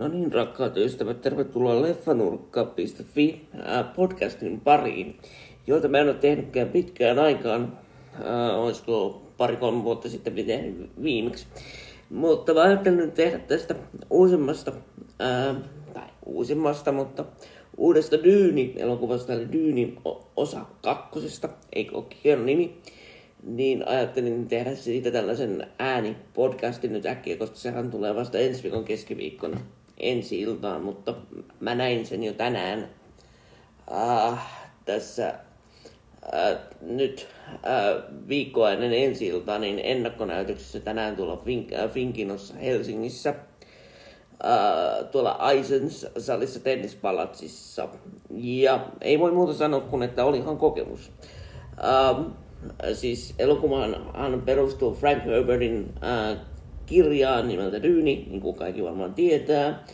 No niin, rakkaat ystävät, tervetuloa leffanurkka.fi podcastin pariin, joita mä en ole tehnytkään pitkään aikaan. Äh, olisiko pari-kolme vuotta sitten tehnyt viimeksi. Mutta mä ajattelin tehdä tästä uusimmasta, äh, tai uusimmasta, mutta uudesta Dyyni-elokuvasta, eli Dyyni osa kakkosesta, eikö ole hieno nimi, niin ajattelin tehdä siitä tällaisen äänipodcastin nyt äkkiä, koska sehän tulee vasta ensi viikon keskiviikkona ensi iltaan, mutta mä näin sen jo tänään äh, tässä äh, nyt äh, viikkoa ennen ensi iltaa, niin ennakkonäytöksessä tänään tuolla Fink, äh, Finkinossa Helsingissä äh, tuolla Aisens salissa tennispalatsissa. Ja ei voi muuta sanoa kuin, että oli ihan kokemus. Ähm, siis elokuvahan perustuu Frank Herbertin äh, kirjaan nimeltä Dyyni, niin kuin kaikki varmaan tietää.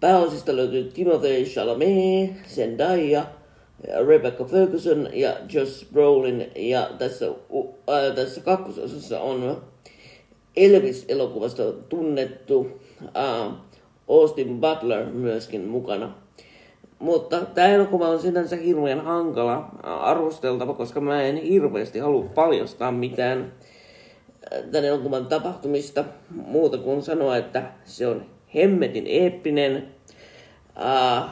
Pääosista löytyy Timothée Chalamet, Zendaya, Rebecca Ferguson ja Josh Brolin. Ja tässä, äh, tässä kakkososassa on Elvis-elokuvasta tunnettu äh, Austin Butler myöskin mukana. Mutta tämä elokuva on sinänsä hirveän hankala arvosteltava, koska mä en hirveästi halua paljastaa mitään tämän elokuvan tapahtumista muuta kuin sanoa, että se on hemmetin eeppinen. Uh,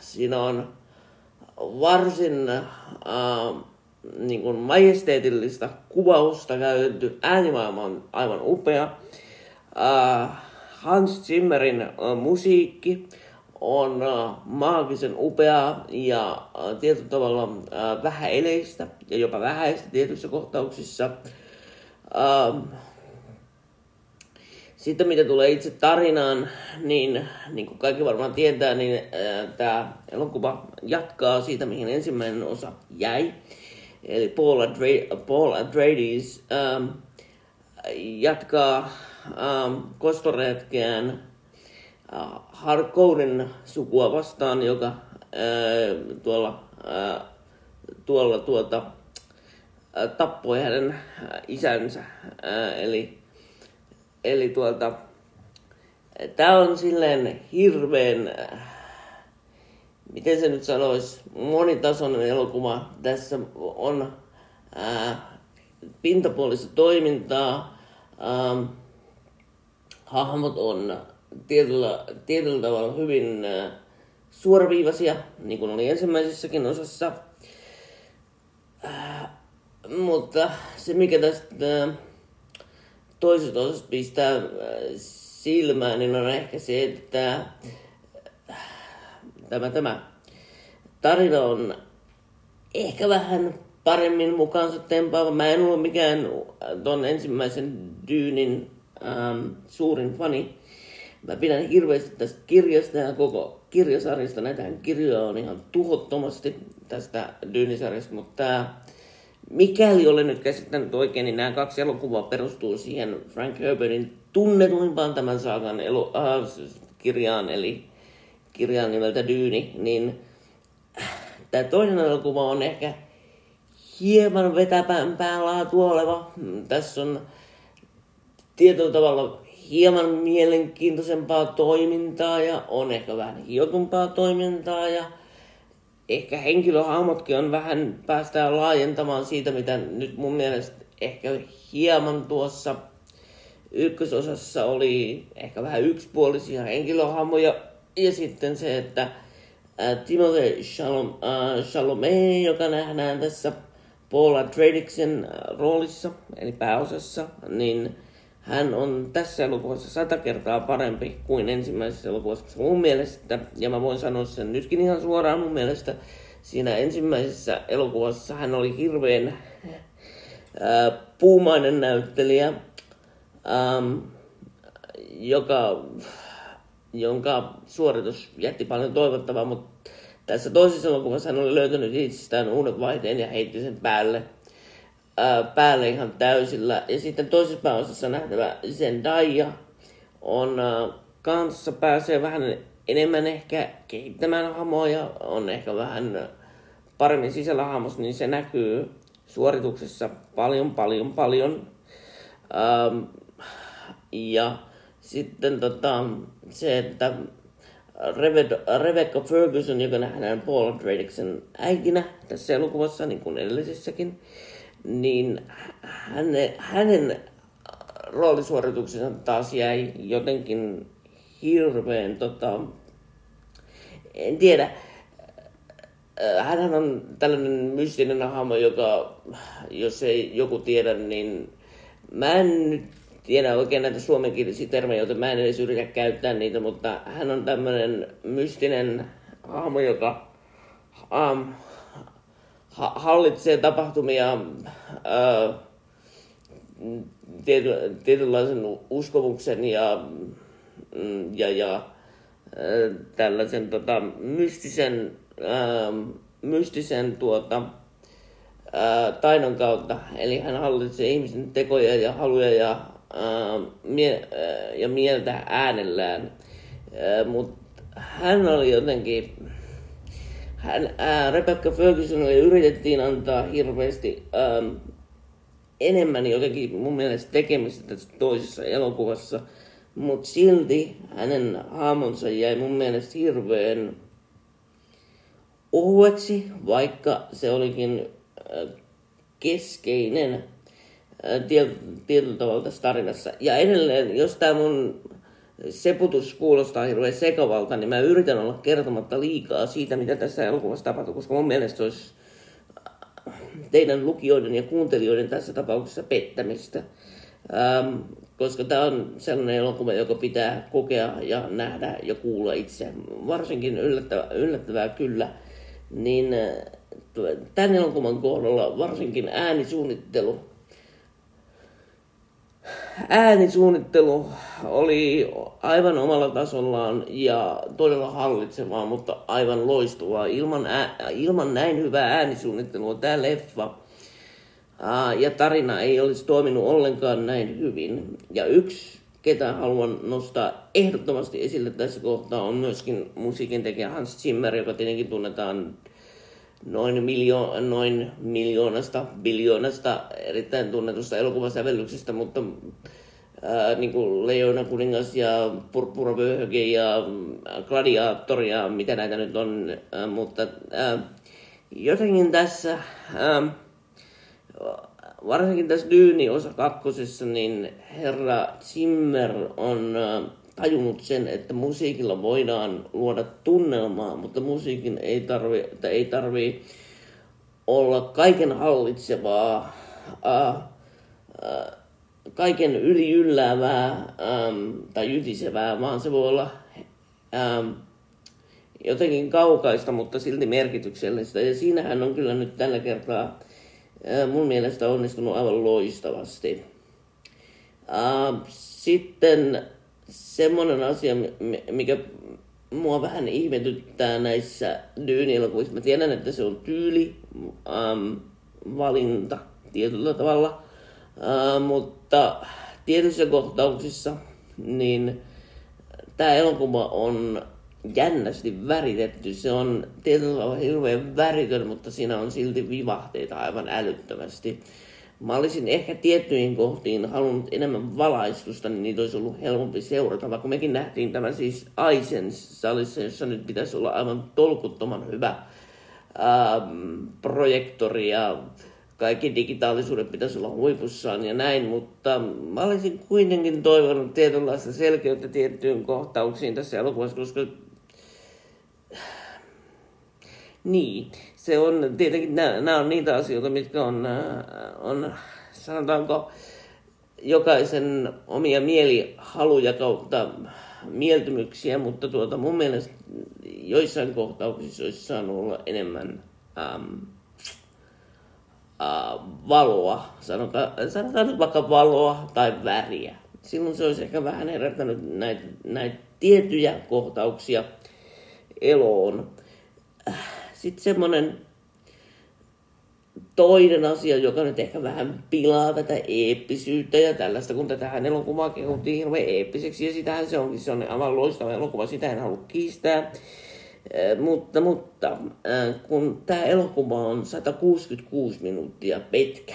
siinä on varsin uh, niin kuin majesteetillista kuvausta käytetty. Äänimaailma on aivan upea. Uh, Hans Zimmerin uh, musiikki on uh, maagisen upea ja uh, tietyllä tavalla uh, vähäeleistä ja jopa vähäistä tietyissä kohtauksissa. Uh, sitten mitä tulee itse tarinaan, niin, niin kuin kaikki varmaan tietää, niin äh, tämä elokuva jatkaa siitä, mihin ensimmäinen osa jäi. Eli Paul, Adre- Paul Atreides ähm, jatkaa ähm, kostoretkeään äh, Harkounin sukua vastaan, joka äh, tuolla, äh, tuolla tuota, tappoi hänen äh, isänsä, äh, eli Eli tuolta, tää on silleen hirveän, miten se nyt sanoisi, monitasoinen elokuva. Tässä on ää, pintapuolista toimintaa, ää, hahmot on tietyllä, tietyllä tavalla hyvin ää, suoraviivaisia, niin kuin oli ensimmäisessäkin osassa. Ää, mutta se mikä tästä toiset osat pistää silmään, niin on ehkä se, että tämä, tämä tarina on ehkä vähän paremmin mukaansa tempaava. Mä en ole mikään ton ensimmäisen Dyynin ähm, suurin fani. Mä pidän hirveästi tästä kirjasta ja koko kirjasarjasta. Näitä kirjoja on ihan tuhottomasti tästä Dyynisarjasta, mutta tämä mikäli olen nyt käsittänyt oikein, niin nämä kaksi elokuvaa perustuu siihen Frank Herbertin tunnetuimpaan tämän saakan elo, äh, kirjaan, eli kirjaan nimeltä Dyyni, niin tämä toinen elokuva on ehkä hieman vetäpämpää laatua oleva. Tässä on tietyllä tavalla hieman mielenkiintoisempaa toimintaa ja on ehkä vähän hiotumpaa toimintaa ja ehkä henkilöhahmotkin on vähän päästään laajentamaan siitä, mitä nyt mun mielestä ehkä hieman tuossa ykkösosassa oli ehkä vähän yksipuolisia henkilöhahmoja. Ja sitten se, että Timothée Shalom, äh, Chalamet, joka nähdään tässä Paula äh, roolissa, eli pääosassa, niin hän on tässä elokuvassa sata kertaa parempi kuin ensimmäisessä elokuvassa. Mun mielestä, ja mä voin sanoa sen nytkin ihan suoraan mun mielestä, siinä ensimmäisessä elokuvassa hän oli hirveän ää, puumainen näyttelijä, äm, joka, jonka suoritus jätti paljon toivottavaa, mutta tässä toisessa elokuvassa hän oli löytänyt itsestään uuden vaihteen ja heitti sen päälle ää, päälle ihan täysillä. Ja sitten toisessa pääosassa nähtävä Zendaya on ää, kanssa pääsee vähän enemmän ehkä kehittämään hamoja, on ehkä vähän paremmin sisällä hahmossa, niin se näkyy suorituksessa paljon, paljon, paljon. Ähm, ja sitten tota, se, että Rebecca Ferguson, joka nähdään Paul Drediksen äitinä tässä elokuvassa, niin kuin edellisessäkin, niin hänen, hänen roolisuorituksensa taas jäi jotenkin hirveän, tota, en tiedä, hän on tällainen mystinen hahmo, joka, jos ei joku tiedä, niin mä en nyt tiedä oikein näitä suomenkielisiä termejä, joten mä en edes yritä käyttää niitä, mutta hän on tämmöinen mystinen hahmo, joka um, ha- hallitsee tapahtumia uh, tiety, tietynlaisen uskomuksen ja, mm, ja, ja uh, tällaisen tota, mystisen, uh, mystisen tuota, uh, taidon kautta. Eli hän hallitsee ihmisten tekoja ja haluja ja mie- ja mieltä äänellään. Mutta hän oli jotenkin, hän, ää, Rebecca Fergusonille yritettiin antaa hirveästi ää, enemmän jotenkin mun mielestä tekemistä tässä toisessa elokuvassa, mutta silti hänen haamonsa jäi mun mielestä hirveän ohueksi, vaikka se olikin ää, keskeinen tietyllä tavalla tässä tarinassa. Ja edelleen, jos tämä mun seputus kuulostaa hirveän sekavalta, niin mä yritän olla kertomatta liikaa siitä, mitä tässä elokuvassa tapahtuu, koska mun mielestä olisi teidän lukijoiden ja kuuntelijoiden tässä tapauksessa pettämistä. Ähm, koska tämä on sellainen elokuva, joka pitää kokea ja nähdä ja kuulla itse. Varsinkin yllättävää, yllättävää kyllä. Niin tämän elokuvan kohdalla varsinkin äänisuunnittelu äänisuunnittelu oli aivan omalla tasollaan ja todella hallitsevaa, mutta aivan loistavaa. Ilman, ää, ilman näin hyvää äänisuunnittelua tämä leffa ää, ja tarina ei olisi toiminut ollenkaan näin hyvin. Ja yksi, ketä haluan nostaa ehdottomasti esille tässä kohtaa, on myöskin musiikin tekijä Hans Zimmer, joka tietenkin tunnetaan noin, miljo- noin miljoonasta, biljoonasta erittäin tunnetusta elokuvasävellyksestä, mutta ää, niin kuin Leona kuningas ja Purppuravyöhyke ja Gladiator ja mitä näitä nyt on, ää, mutta ää, jotenkin tässä, ää, varsinkin tässä Dyyni osa kakkosessa, niin herra Zimmer on tajunnut sen, että musiikilla voidaan luoda tunnelmaa, mutta musiikin ei tarvi, että ei tarvi olla kaiken hallitsevaa, äh, äh, kaiken yli ylläävää ähm, tai ytisevää, vaan se voi olla ähm, jotenkin kaukaista, mutta silti merkityksellistä. Ja siinähän on kyllä nyt tällä kertaa äh, mun mielestä onnistunut aivan loistavasti. Äh, sitten semmoinen asia, mikä mua vähän ihmetyttää näissä dyynielokuvissa. Mä tiedän, että se on tyyli, ähm, valinta tietyllä tavalla, äh, mutta tietyissä kohtauksissa niin tämä elokuva on jännästi väritetty. Se on tietyllä tavalla hirveän väritön, mutta siinä on silti vivahteita aivan älyttömästi. Mä olisin ehkä tiettyihin kohtiin halunnut enemmän valaistusta, niin niitä olisi ollut helpompi seurata, vaikka mekin nähtiin tämä siis Aisens-salissa, jossa nyt pitäisi olla aivan tolkuttoman hyvä ähm, projektori ja kaikki digitaalisuudet pitäisi olla huipussaan ja näin, mutta mä olisin kuitenkin toivonut tietynlaista selkeyttä tiettyyn kohtauksiin tässä elokuvassa, koska niin, se on tietenkin, nämä on niitä asioita, mitkä on, on sanotaanko, jokaisen omia mielihaluja kautta mieltymyksiä, mutta tuota, mun mielestä joissain kohtauksissa olisi saanut olla enemmän äm, ä, valoa, sanotaan, sanotaan nyt vaikka valoa tai väriä. Silloin se olisi ehkä vähän herättänyt näitä, näitä tiettyjä kohtauksia eloon. Sitten semmoinen toinen asia, joka nyt ehkä vähän pilaa tätä eeppisyyttä ja tällaista, kun tätä elokuvaa kehuttiin hirveän eeppiseksi, ja sitähän se onkin, se on aivan loistava elokuva, sitä en halua kiistää. mutta, mutta kun tämä elokuva on 166 minuuttia pitkä,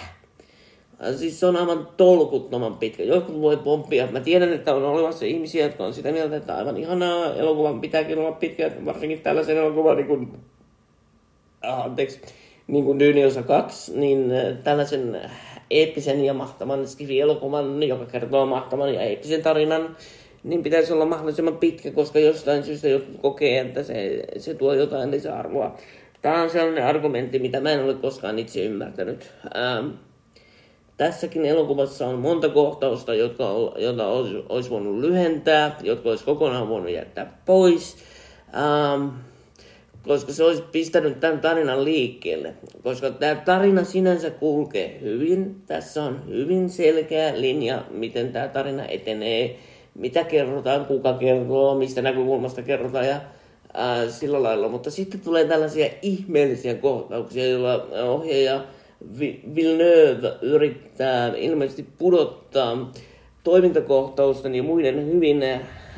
Siis se on aivan tolkuttoman pitkä. Jotkut voi pomppia. Mä tiedän, että on olemassa ihmisiä, jotka on sitä mieltä, että aivan ihanaa elokuvan pitääkin olla pitkä, varsinkin tällaisen elokuvan niin kuin, ah, anteeksi, niin kuin Dyni osa 2, niin tällaisen eeppisen ja mahtavan skifi-elokuvan, joka kertoo mahtavan ja eeppisen tarinan, niin pitäisi olla mahdollisimman pitkä, koska jostain syystä jotkut kokee, että se, se tuo jotain lisäarvoa. Tämä on sellainen argumentti, mitä mä en ole koskaan itse ymmärtänyt. Ähm, tässäkin elokuvassa on monta kohtausta, jotka, joita olisi, olisi voinut lyhentää, jotka olisi kokonaan voinut jättää pois. Ähm, koska se olisi pistänyt tämän tarinan liikkeelle. Koska tämä tarina sinänsä kulkee hyvin. Tässä on hyvin selkeä linja, miten tämä tarina etenee, mitä kerrotaan, kuka kertoo, mistä näkökulmasta kerrotaan ja ää, sillä lailla. Mutta sitten tulee tällaisia ihmeellisiä kohtauksia, joilla ohjaaja Villeneuve yrittää ilmeisesti pudottaa toimintakohtausten ja muiden hyvin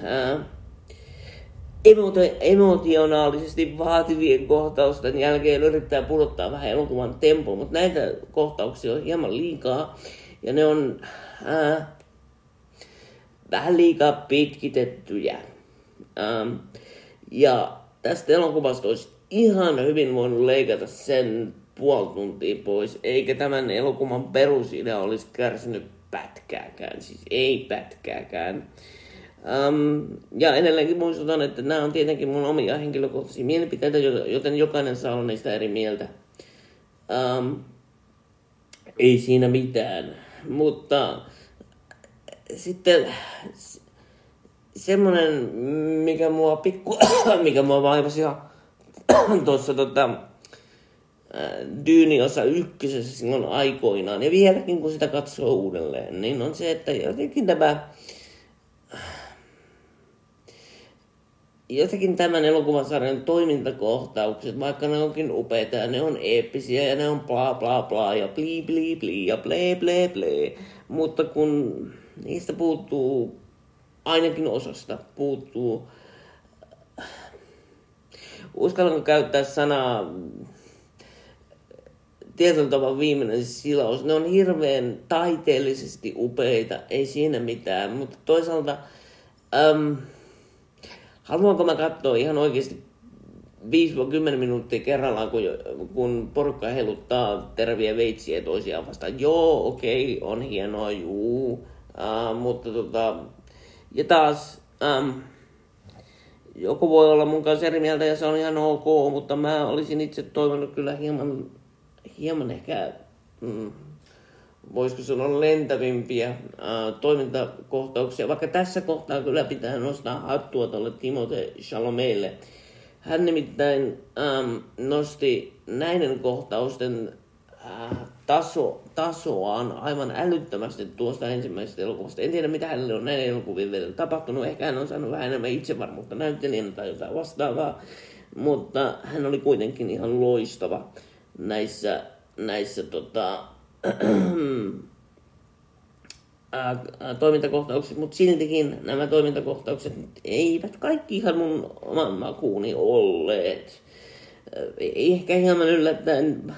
ää, emotionaalisesti vaativien kohtausten jälkeen yrittää pudottaa vähän elokuvan tempoa, mutta näitä kohtauksia on hieman liikaa ja ne on ää, vähän liikaa pitkitettyjä. Ähm, ja tästä elokuvasta olisi ihan hyvin voinut leikata sen puoli tuntia pois, eikä tämän elokuvan perusidea olisi kärsinyt pätkääkään, siis ei pätkääkään. Um, ja edelleenkin muistutan, että nämä on tietenkin mun omia henkilökohtaisia mielipiteitä, joten jokainen saa olla niistä eri mieltä. Um, ei siinä mitään. Mutta sitten semmonen, mikä mua pikku, mikä mua vaivasi ihan tuossa tota, Dyyni osa ykkösessä silloin aikoinaan, ja vieläkin kun sitä katsoo uudelleen, niin on se, että jotenkin tämä jotenkin tämän elokuvasarjan toimintakohtaukset, vaikka ne onkin upeita ja ne on eeppisiä ja ne on bla bla bla ja bli bli bli ja ble ble ble, mutta kun niistä puuttuu ainakin osasta puuttuu uskallanko käyttää sanaa tietyllä tavalla viimeinen silaus. Ne on hirveän taiteellisesti upeita, ei siinä mitään, mutta toisaalta äm, haluanko mä katsoa ihan oikeasti 5-10 minuuttia kerrallaan, kun, kun porukka heiluttaa terviä veitsiä toisiaan vastaan. Joo, okei, okay, on hienoa, juu. Uh, mutta tota, ja taas, um, joku voi olla mun kanssa eri mieltä ja se on ihan ok, mutta mä olisin itse toivonut kyllä hieman, hieman ehkä mm, voisiko sanoa lentävimpiä ää, toimintakohtauksia, vaikka tässä kohtaa kyllä pitää nostaa hattua tuolle Timote Chalametille. Hän nimittäin äm, nosti näiden kohtausten ää, taso, tasoaan aivan älyttömästi tuosta ensimmäisestä elokuvasta. En tiedä, mitä hänelle on näiden elokuvien vielä tapahtunut. Ehkä hän on saanut vähän enemmän itsevarmuutta näyttelijänä tai jotain vastaavaa. Mutta hän oli kuitenkin ihan loistava näissä, näissä tota, toimintakohtaukset, mutta siltikin nämä toimintakohtaukset eivät kaikki ihan mun oman makuuni olleet. Ehkä hieman yllättäen.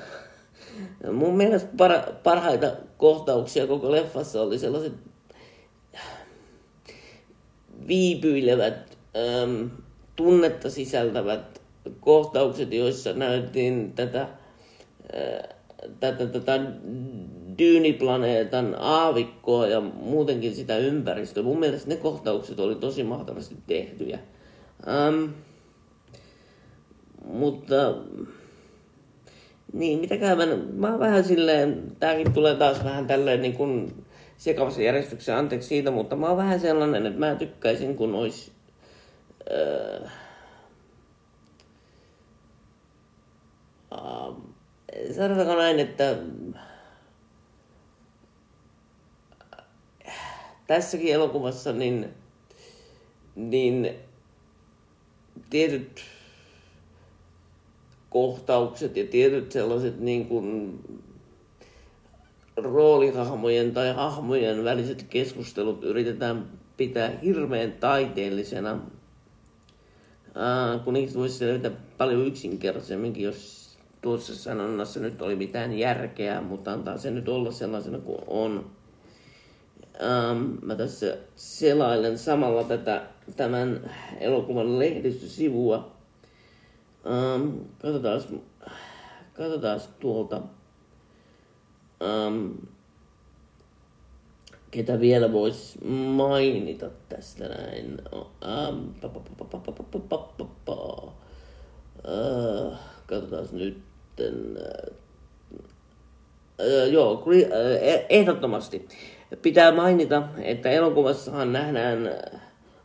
Mun mielestä par- parhaita kohtauksia koko leffassa oli sellaiset viipyilevät, tunnetta sisältävät kohtaukset, joissa näyttiin tätä tätä, tätä dyyniplaneetan aavikkoa ja muutenkin sitä ympäristöä. Mun mielestä ne kohtaukset oli tosi mahtavasti tehtyjä. Ähm, mutta niin, mitäkään mä, mä oon vähän silleen, tääkin tulee taas vähän tälleen niin kuin sekavassa järjestyksessä, anteeksi siitä, mutta mä oon vähän sellainen, että mä tykkäisin, kun olisi äh, ähm, sanotaanko näin, että tässäkin elokuvassa niin, niin tietyt kohtaukset ja tietyt sellaiset niin kuin roolihahmojen tai hahmojen väliset keskustelut yritetään pitää hirveän taiteellisena, kun niistä voisi selvitä paljon yksinkertaisemminkin, jos tuossa sanonnassa nyt oli mitään järkeä, mutta antaa se nyt olla sellaisena kuin on. Ähm, mä tässä selailen samalla tätä, tämän elokuvan lehdistösivua. Ähm, katsotaan, katsotaan tuolta. Ähm, ketä vielä voisi mainita tästä näin. Katsotaan nyt. Joo, ehdottomasti. Pitää mainita, että elokuvassahan nähdään,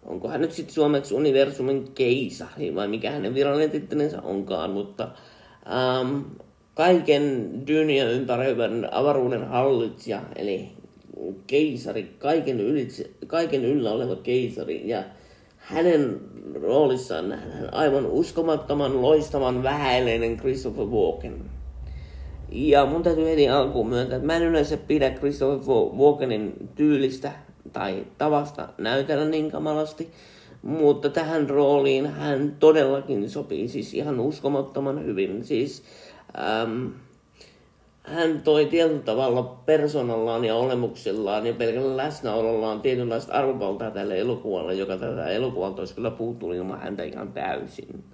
onko hän nyt sitten suomeksi universumin keisari vai mikä hänen virallinen tittelensä onkaan, mutta ähm, kaiken dynia ympäröivän avaruuden hallitsija, eli keisari, kaiken, ylitse, kaiken yllä oleva keisari ja hänen roolissaan nähdään aivan uskomattoman, loistavan, vähäileinen Christopher Walken. Ja mun täytyy heti alkuun myöntää, että mä en yleensä pidä Christopher Walkenin tyylistä tai tavasta näytellä niin kamalasti, mutta tähän rooliin hän todellakin sopii siis ihan uskomattoman hyvin. Siis, ähm, hän toi tietyllä tavalla persoonallaan ja olemuksellaan ja pelkällä läsnäolollaan tietynlaista arvovaltaa tälle elokuvalle, joka tätä elokuvalta olisi kyllä puuttunut ilman häntä ihan täysin.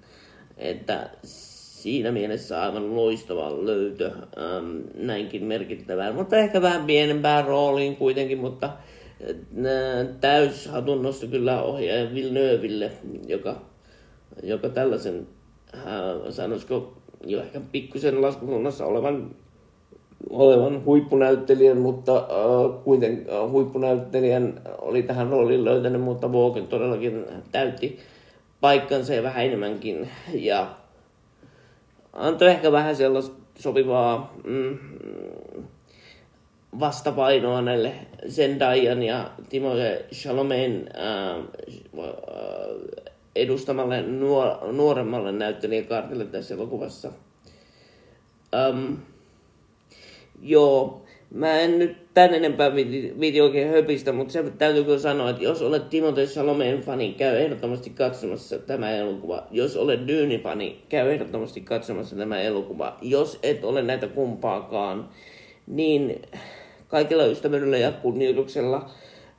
Että siinä mielessä aivan loistava löytö ähm, näinkin merkittävään, mutta ehkä vähän pienempään rooliin kuitenkin, mutta äh, täys hatunnosto kyllä ohjaaja Villeneuveille, joka, joka tällaisen, äh, sanoisiko jo ehkä pikkusen laskusuunnassa olevan olevan huippunäyttelijän, mutta äh, kuitenkin äh, huippunäyttelijän oli tähän rooliin löytänyt, mutta Vogen todellakin täytti paikkansa ja vähän enemmänkin. Ja antoi ehkä vähän sellaista sopivaa mm, vastapainoa näille Zendayan ja Timothée Chalamet äh, edustamalle nuor- nuoremmalle näyttelijäkaartille tässä elokuvassa. Um, Joo, mä en nyt tän enempää vidi oikein höpistä, mutta se täytyy kyllä sanoa, että jos olet Timothée Salomeen fani, käy ehdottomasti katsomassa tämä elokuva. Jos olet Dyyni-fani, käy ehdottomasti katsomassa tämä elokuva. Jos et ole näitä kumpaakaan, niin kaikilla ystävyydellä ja kunnioituksella,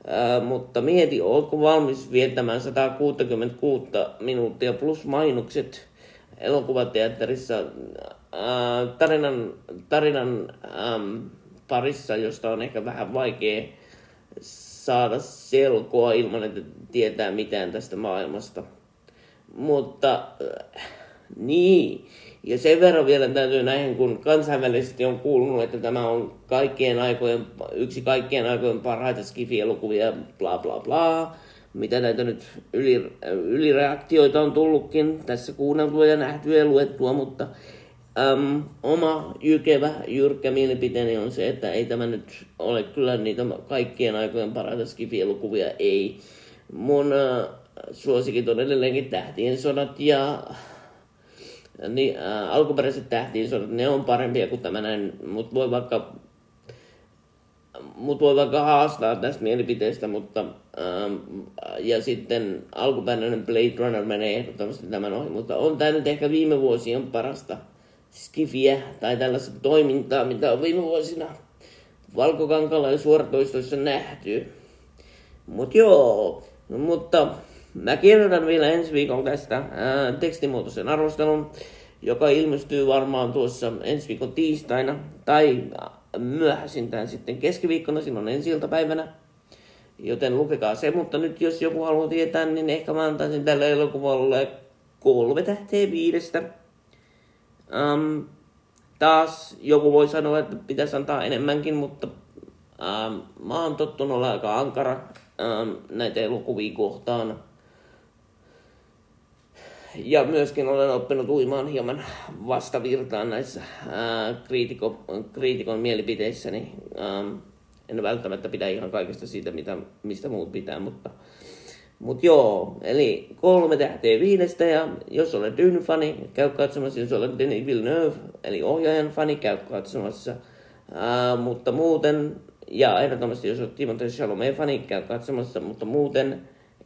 ää, mutta mieti, oletko valmis viettämään 166 minuuttia plus mainokset elokuvateatterissa äh, tarinan, tarinan ähm, parissa, josta on ehkä vähän vaikea saada selkoa ilman, että tietää mitään tästä maailmasta. Mutta äh, niin, ja sen verran vielä täytyy näihin, kun kansainvälisesti on kuulunut, että tämä on kaikkien aikojen, yksi kaikkien aikojen parhaita skifi-elokuvia, bla bla bla. Mitä näitä nyt yli, ylireaktioita on tullutkin tässä kuunneltua ja nähtyä ja luettua, mutta Um, oma jykevä, jyrkkä mielipiteeni on se, että ei tämä nyt ole kyllä niitä kaikkien aikojen parhaita skifielukuvia, ei. Mun uh, suosikin on edelleenkin Tähtien sodat ja niin, uh, alkuperäiset Tähtien sodat, ne on parempia kuin tämä näin, mutta voi vaikka mut voi vaikka haastaa tästä mielipiteestä, mutta um, ja sitten alkuperäinen Blade Runner menee ehdottomasti tämän ohi, mutta on tämä nyt ehkä viime vuosien parasta skifiä tai tällaista toimintaa, mitä on viime vuosina valkokankalla ja suoratoistoissa nähty. Mut joo, no, mutta mä kirjoitan vielä ensi viikolla tästä ää, tekstimuotoisen arvostelun, joka ilmestyy varmaan tuossa ensi viikon tiistaina tai myöhäisintään sitten keskiviikkona, silloin ensi iltapäivänä. Joten lukekaa se, mutta nyt jos joku haluaa tietää, niin ehkä mä antaisin tälle elokuvalle kolme tähteä viidestä. Um, taas joku voi sanoa, että pitäisi antaa enemmänkin, mutta um, mä oon tottunut olla aika ankara um, näitä elokuvia kohtaan. Ja myöskin olen oppinut uimaan hieman vastavirtaan näissä uh, kriitiko, kriitikon mielipiteissä, niin um, en välttämättä pidä ihan kaikesta siitä, mitä, mistä muut pitää, mutta Mut joo, eli kolme tähteä viidestä ja jos olet Dune-fani, käy katsomassa, jos olet Denis Villeneuve, eli ohjaajan fani, käy katsomassa. Uh, mutta muuten, ja ehdottomasti jos olet Timothée Chalamet-fani, käy katsomassa, mutta muuten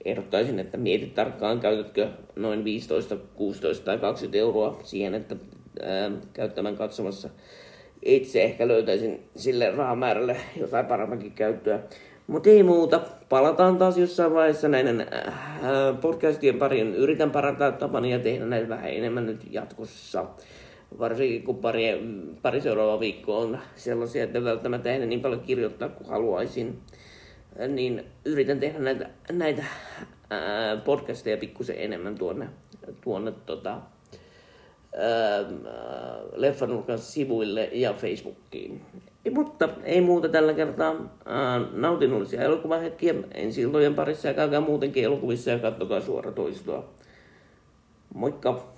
ehdottaisin, että mietit tarkkaan, käytätkö noin 15, 16 tai 20 euroa siihen, että ää, käyttämään katsomassa. Itse ehkä löytäisin sille rahamäärälle jotain paremmankin käyttöä. Mutta ei muuta. Palataan taas jossain vaiheessa näiden äh, podcastien parin. Yritän parantaa tapani ja tehdä näitä vähän enemmän nyt jatkossa. Varsinkin kun pari, pari seuraava viikko on sellaisia, että välttämättä en niin paljon kirjoittaa kuin haluaisin. Niin yritän tehdä näitä, näitä ää, podcasteja pikkusen enemmän tuonne, tuonne tota, Leffanurkan sivuille ja Facebookiin. Mutta ei muuta tällä kertaa. Ää, nautinnollisia elokuvahetkiä ensi iltojen parissa ja käykää muutenkin elokuvissa ja kattokaa suoratoistoa. Moikka!